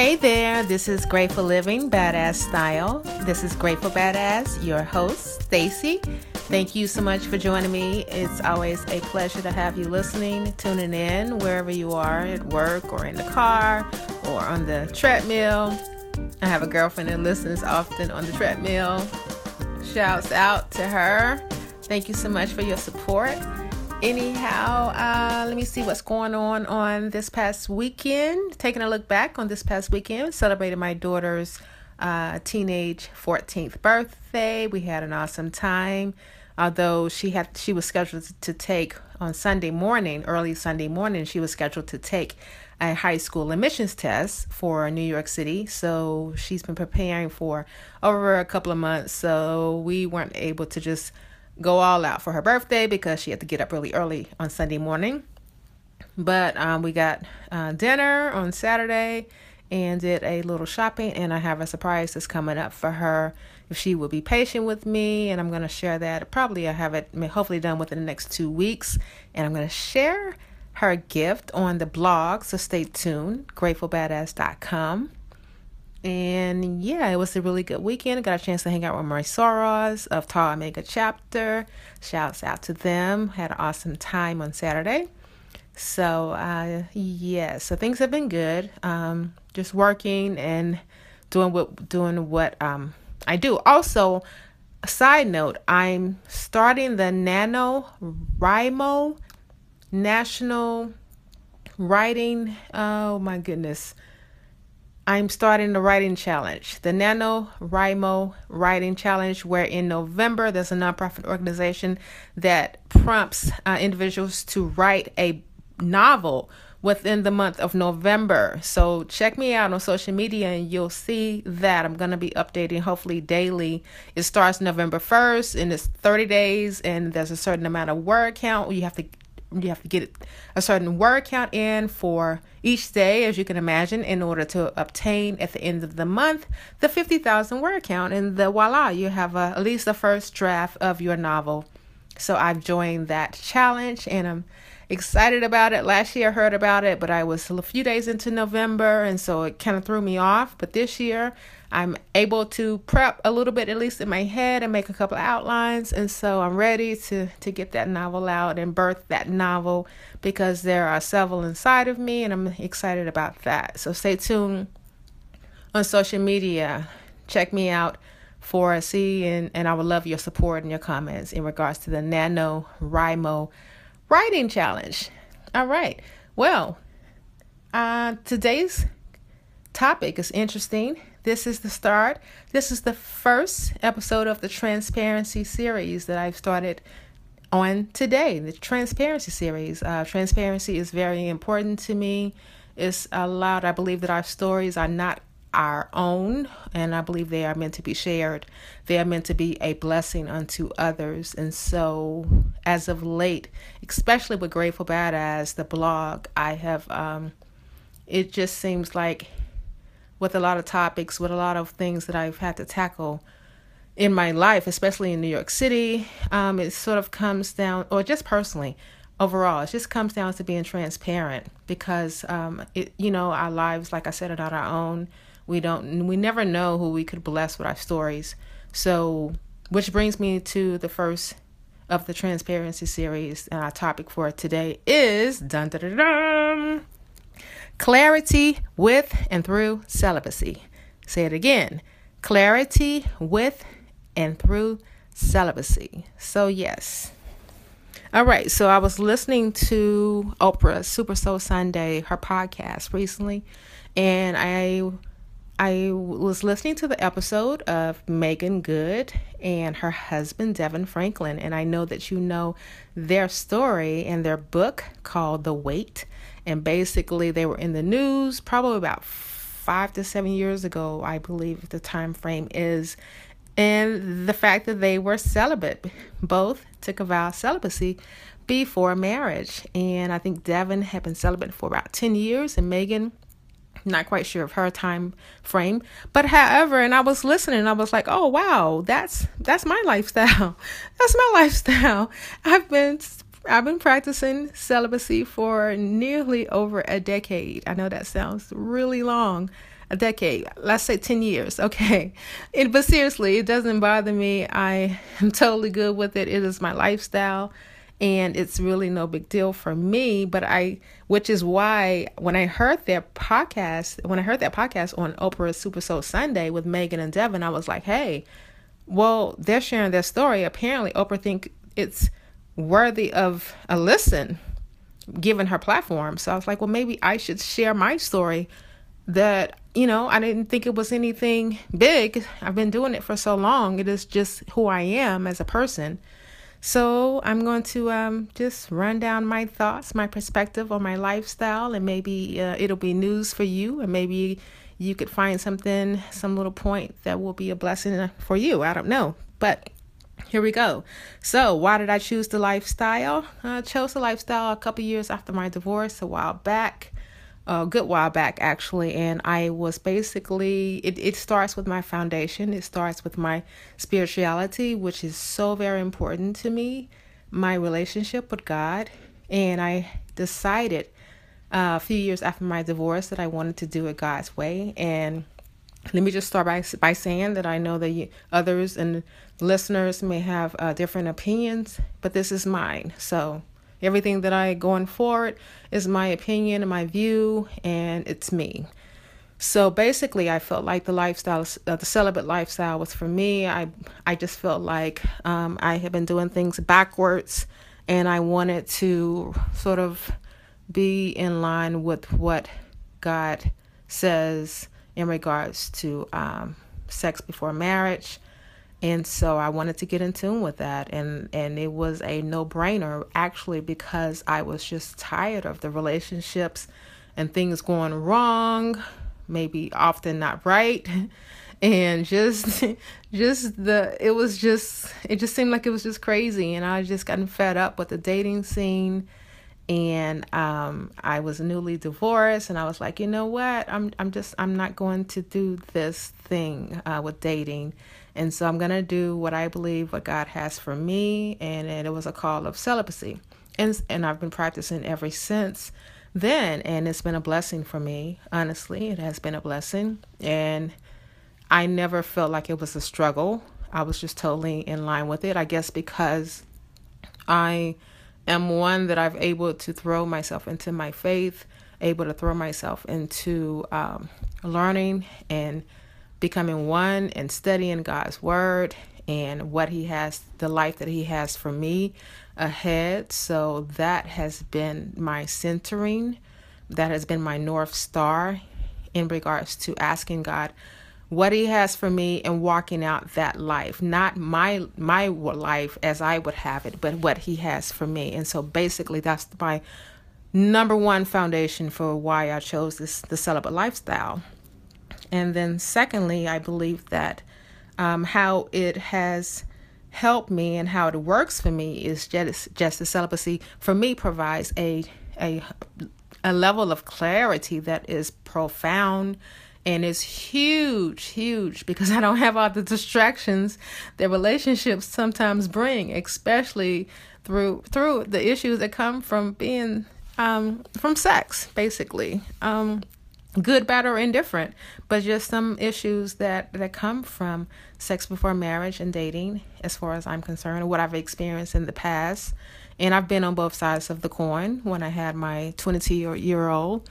Hey there, this is Grateful Living Badass Style. This is Grateful Badass, your host, Stacy. Thank you so much for joining me. It's always a pleasure to have you listening, tuning in wherever you are at work or in the car or on the treadmill. I have a girlfriend that listens often on the treadmill. Shouts out to her. Thank you so much for your support anyhow uh, let me see what's going on on this past weekend. Taking a look back on this past weekend celebrated my daughter's uh, teenage 14th birthday. We had an awesome time although she had she was scheduled to take on sunday morning early sunday morning she was scheduled to take a high school admissions test for new york city. So she's been preparing for over a couple of months so we weren't able to just go all out for her birthday because she had to get up really early on Sunday morning. But um, we got uh, dinner on Saturday and did a little shopping, and I have a surprise that's coming up for her. If she will be patient with me, and I'm going to share that. Probably I have it hopefully done within the next two weeks, and I'm going to share her gift on the blog. So stay tuned. GratefulBadass.com. And yeah, it was a really good weekend. Got a chance to hang out with my Sorors of Tau Omega chapter. Shouts out to them. Had an awesome time on Saturday. So uh yeah, so things have been good. Um just working and doing what doing what um I do. Also, a side note, I'm starting the NaNoWriMo National Writing. Oh my goodness I'm starting the writing challenge, the Nano NaNoWriMo Writing Challenge, where in November there's a nonprofit organization that prompts uh, individuals to write a novel within the month of November. So check me out on social media and you'll see that I'm going to be updating hopefully daily. It starts November 1st and it's 30 days and there's a certain amount of word count. You have to you have to get a certain word count in for each day, as you can imagine, in order to obtain at the end of the month the 50,000 word count. And the voila, you have a, at least the first draft of your novel. So I've joined that challenge and I'm excited about it. Last year I heard about it, but I was a few days into November, and so it kind of threw me off. But this year I'm able to prep a little bit, at least in my head, and make a couple of outlines. And so I'm ready to, to get that novel out and birth that novel because there are several inside of me, and I'm excited about that. So stay tuned on social media. Check me out for a see, and, and I would love your support and your comments in regards to the NaNoWriMo Writing Challenge. All right. Well, uh, today's topic is interesting this is the start. This is the first episode of the transparency series that I've started on today. The transparency series. Uh, transparency is very important to me. It's allowed, I believe, that our stories are not our own, and I believe they are meant to be shared. They are meant to be a blessing unto others. And so, as of late, especially with Grateful Badass, the blog, I have, um, it just seems like with a lot of topics, with a lot of things that I've had to tackle in my life, especially in New York City. Um, it sort of comes down, or just personally, overall, it just comes down to being transparent because, um, it, you know, our lives, like I said, are not our own. We don't, we never know who we could bless with our stories. So, which brings me to the first of the transparency series, and our topic for today is dun dun dun. dun Clarity with and through celibacy. Say it again. Clarity with and through celibacy. So, yes. All right. So, I was listening to Oprah Super Soul Sunday, her podcast recently, and I. I was listening to the episode of Meagan Good and her husband DeVon Franklin, and I know that you know their story and their book called The Wait and basically they were in the news probably about five to seven years ago i believe the time frame is. And the fact that they were celibate both took a vow of celibacy before marriage. And i think devon had been celibate for about 10 years and meagan not quite sure of her time frame. But however and i was listening i was like oh wow that's that's my lifestyle. That's my lifestyle. I've been I've been practicing celibacy for nearly over a decade. I know that sounds really long, a decade, let's say 10 years, okay. It, but seriously, it doesn't bother me. I am totally good with it. It is my lifestyle and it's really no big deal for me but i which is why when i heard that podcast when i heard that podcast on oprah's super soul sunday with meagan and devon i was like hey well they're sharing their story apparently oprah think it's worthy of a listen given her platform. So i was like well maybe i should share my story that you know i didn't think it was anything big. I've been doing it for so long. It is just who i am as a person. So I'm going to um, just run down my thoughts, my perspective on my lifestyle, and maybe uh, it'll be news for you, and maybe you could find something, some little point that will be a blessing for you. I don't know, but here we go. So, why did I choose the lifestyle? I chose the lifestyle a couple years after my divorce, a while back a good while back actually and i was basically it, it starts with my foundation it starts with my spirituality which is so very important to me my relationship with god and i decided uh, a few years after my divorce that i wanted to do it god's way and let me just start by by saying that I know that you, others and listeners may have uh, different opinions, but this is mine. So Everything that I going forward is my opinion and my view, and it's me. So basically, I felt like the lifestyle, uh, the celibate lifestyle, was for me. I I just felt like um, I had been doing things backwards, and I wanted to sort of be in line with what God says in regards to um, sex before marriage. And so I wanted to get in tune with that. And and it was a no-brainer actually because I was just tired of the relationships and things going wrong, maybe often not right. And just just the it was just it just seemed like it was just crazy. And I just gotten fed up with the dating scene and um, I was newly divorced, and I was like, you know what, I'm I'm just I'm not going to do this thing uh, with dating, and so I'm to do what I believe what God has for me. And, and it was a call of celibacy. And, and I've been practicing ever since then. And it's been a blessing for me. Honestly, it has been a blessing. And I never felt like it was a struggle. I was just totally in line with it. I guess because I am one that I've able to throw myself into my faith, able to throw myself into um, learning and becoming one and studying God's word and what he has the life that he has for me ahead. So that has been my centering. That has been my north star in regards to asking God what he has for me and walking out that life. Not my my life as I would have it but what he has for me. And so basically that's my number one foundation for why I chose this the celibate lifestyle. And then, secondly, I believe that um, how it has helped me and how it works for me is just, just the celibacy for me provides a, a, a level of clarity that is profound and it's huge, huge because I don't have all the distractions that relationships sometimes bring, especially through through the issues that come from being um, from sex, basically. Um, good, bad, or indifferent, but just some issues that that come from sex before marriage and dating, as far as I'm concerned, what I've experienced in the past. And I've been on both sides of the coin. When I had my 22 year old,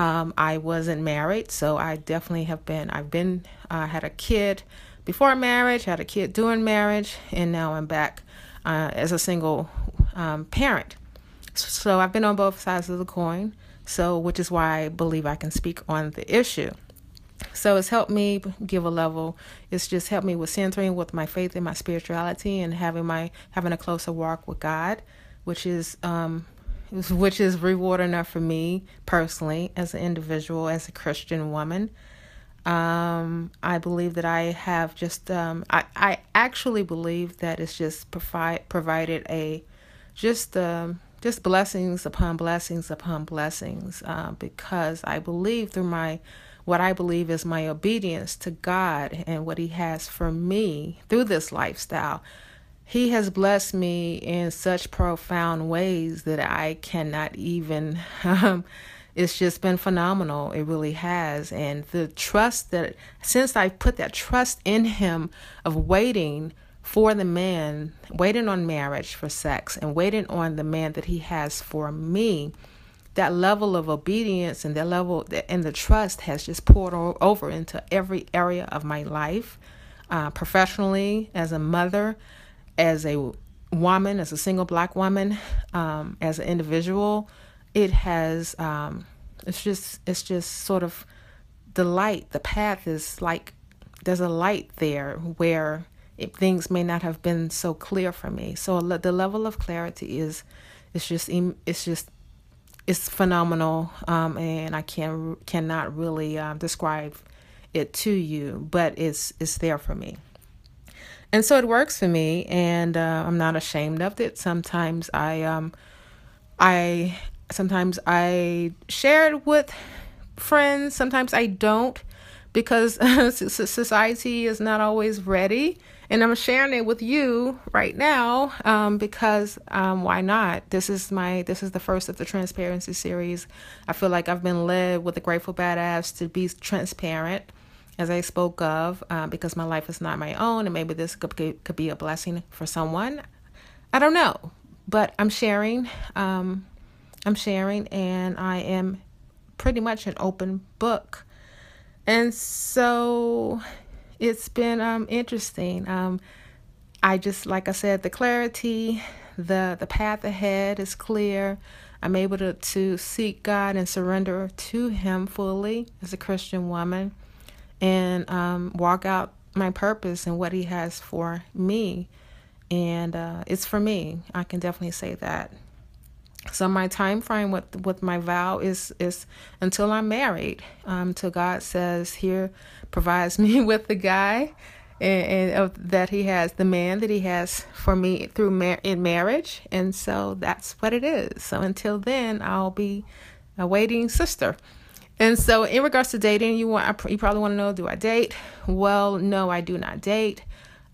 um, I wasn't married, so I definitely have been. I've been. I uh, had a kid before marriage, had a kid during marriage, and now I'm back uh, as a single um, parent. So I've been on both sides of the coin. So, which is why I believe I can speak on the issue. So it's helped me give a level. It's just helped me with centering with my faith and my spirituality and having my having a closer walk with God, which is um, which is reward enough for me personally as an individual, as a Christian woman. Um, I believe that I have just um, I I actually believe that it's just provide provided a just um just blessings upon blessings upon blessings uh, because I believe through my what I believe is my obedience to God and what He has for me through this lifestyle. He has blessed me in such profound ways that I cannot even. Um, it's just been phenomenal. It really has. And the trust that, since I put that trust in him of waiting for the man, waiting on marriage for sex, and waiting on the man that he has for me, that level of obedience and that level and the trust has just poured over into every area of my life, uh, professionally, as a mother, as a woman, as a single black woman, um, as an individual. It has. Um, it's just. It's just sort of the light. The path is like there's a light there where it, things may not have been so clear for me. So the level of clarity is. It's just. It's just it's phenomenal, um, and I can cannot really um, describe it to you, but it's it's there for me, and so it works for me, and uh, I'm not ashamed of it. Sometimes I um, I sometimes I share it with friends. Sometimes I don't because society is not always ready and I'm sharing it with you right now um, because um, why not? This is my this is the first of the transparency series. I feel like I've been led with the Grateful Badass to be transparent, as I spoke of, uh, because my life is not my own, and maybe this could could be a blessing for someone. I don't know, but I'm sharing. Um, I'm sharing, and I am pretty much an open book. And so it's been um, interesting. Um, I just, like I said, the clarity, the the path ahead is clear. I'm able to, to seek God and surrender to Him fully as a Christian woman and um, walk out my purpose and what He has for me. And uh, it's for me. I can definitely say that. So my time frame with with my vow is is until I'm married. Um, God says here provides me with the guy, and, and that He has the man that He has for me through mar- in marriage, and so that's what it is. So until then, I'll be a waiting sister. And so, in regards to dating, you want you probably want to know: Do I date? Well, no, I do not date.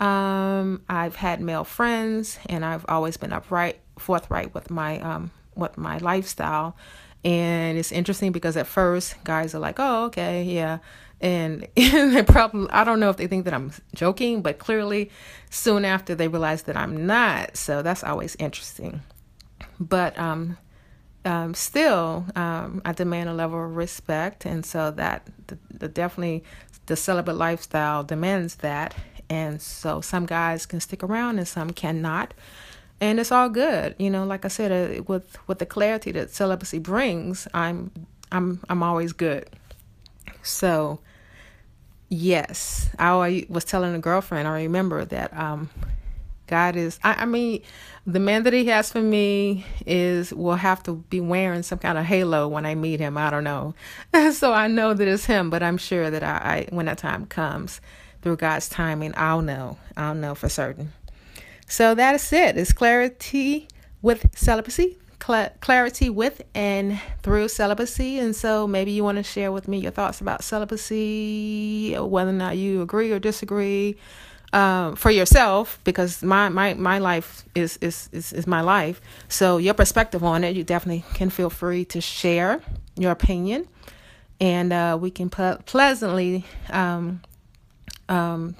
Um, I've had male friends, and I've always been upright, forthright with my um, with my lifestyle. And it's interesting because at first, guys are like, "Oh, okay, yeah," and they probably I don't know if they think that I'm joking, but clearly, soon after they realize that I'm not. So that's always interesting. But um, um, still, um, I demand a level of respect, and so that the, the definitely the celibate lifestyle demands that. And so some guys can stick around and some cannot. And it's all good. You know like i said uh, with with the clarity that celibacy brings i'm i'm i'm always good. So yes i was telling a girlfriend i remember that um god is I, I mean the man that he has for me is will have to be wearing some kind of halo when i meet him i don't know so i know that it's him but i'm sure that I, I when that time comes through God's timing, I'll know. I'll know for certain. So that is it. It's clarity with celibacy, cl- clarity with and through celibacy. And so maybe you want to share with me your thoughts about celibacy, whether or not you agree or disagree. Um, for yourself, because my, my, my life is, is, is, is my life. So your perspective on it, you definitely can feel free to share your opinion, and uh, we can ple- pleasantly um, um,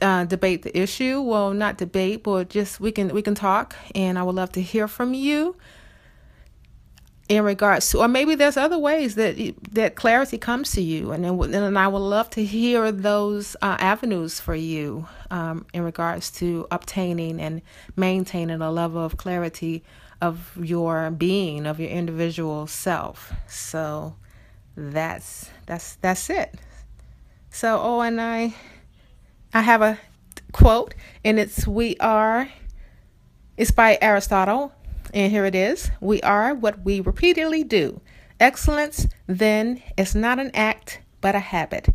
uh, debate the issue. Well, not debate, but just we can we can talk, and I would love to hear from you in regards to, or maybe there's other ways that that clarity comes to you, and then and I would love to hear those uh, avenues for you um, in regards to obtaining and maintaining a level of clarity of your being, of your individual self. So that's that's that's it. So, oh, and I, I have a quote, and it's "We are." It's by Aristotle, and here it is: "We are what we repeatedly do. Excellence, then, is not an act but a habit."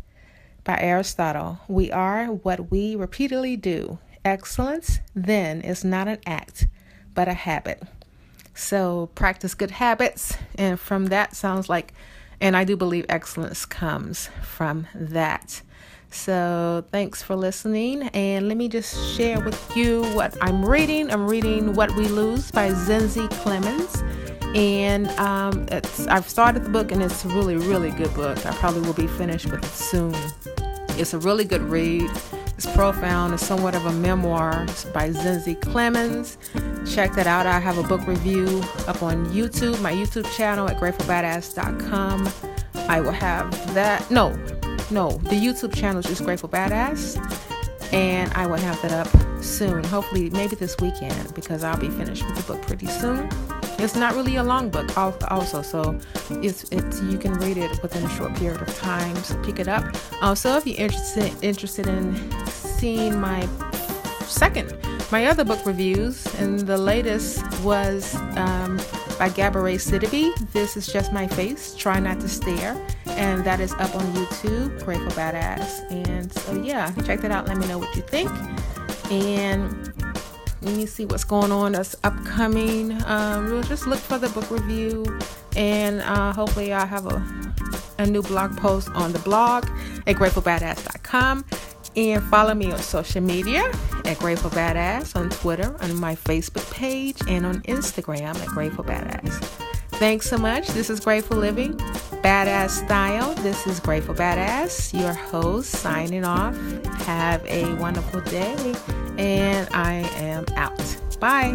By Aristotle, we are what we repeatedly do. Excellence, then, is not an act but a habit. So, practice good habits, and from that sounds like and I do believe excellence comes from that. So, thanks for listening. And let me just share with you what I'm reading. I'm reading What We Lose by Zinzi Clemmons. And um, I've started the book, and it's a really, really good book. I probably will be finished with it soon. It's a really good read. It's profound. It's somewhat of a memoir it's by Zinzi Clemmons. Check that out. I have a book review up on YouTube, my YouTube channel at gratefulbadass.com. I will have that. No, no, the YouTube channel is just Grateful Badass. And I will have that up soon. Hopefully, maybe this weekend because I'll be finished with the book pretty soon. It's not really a long book, also, so it's it's you can read it within a short period of time. So pick it up. Also, if you're interested interested in seeing my second, my other book reviews, and the latest was um, by Gabourey Sidibe. This is just my face. Try not to stare, and that is up on YouTube. Grateful Badass, and so yeah, check that out. Let me know what you think, and let me see what's going on that's upcoming. Um, we'll just look for the book review, and uh, hopefully, I'll have a, a new blog post on the blog at gratefulbadass.com. And follow me on social media at Grateful Badass on Twitter, on my Facebook page, and on Instagram at Grateful Badass. Thanks so much. This is Grateful Living, Badass Style. This is Grateful Badass, your host, signing off. Have a wonderful day, and I am out. Bye.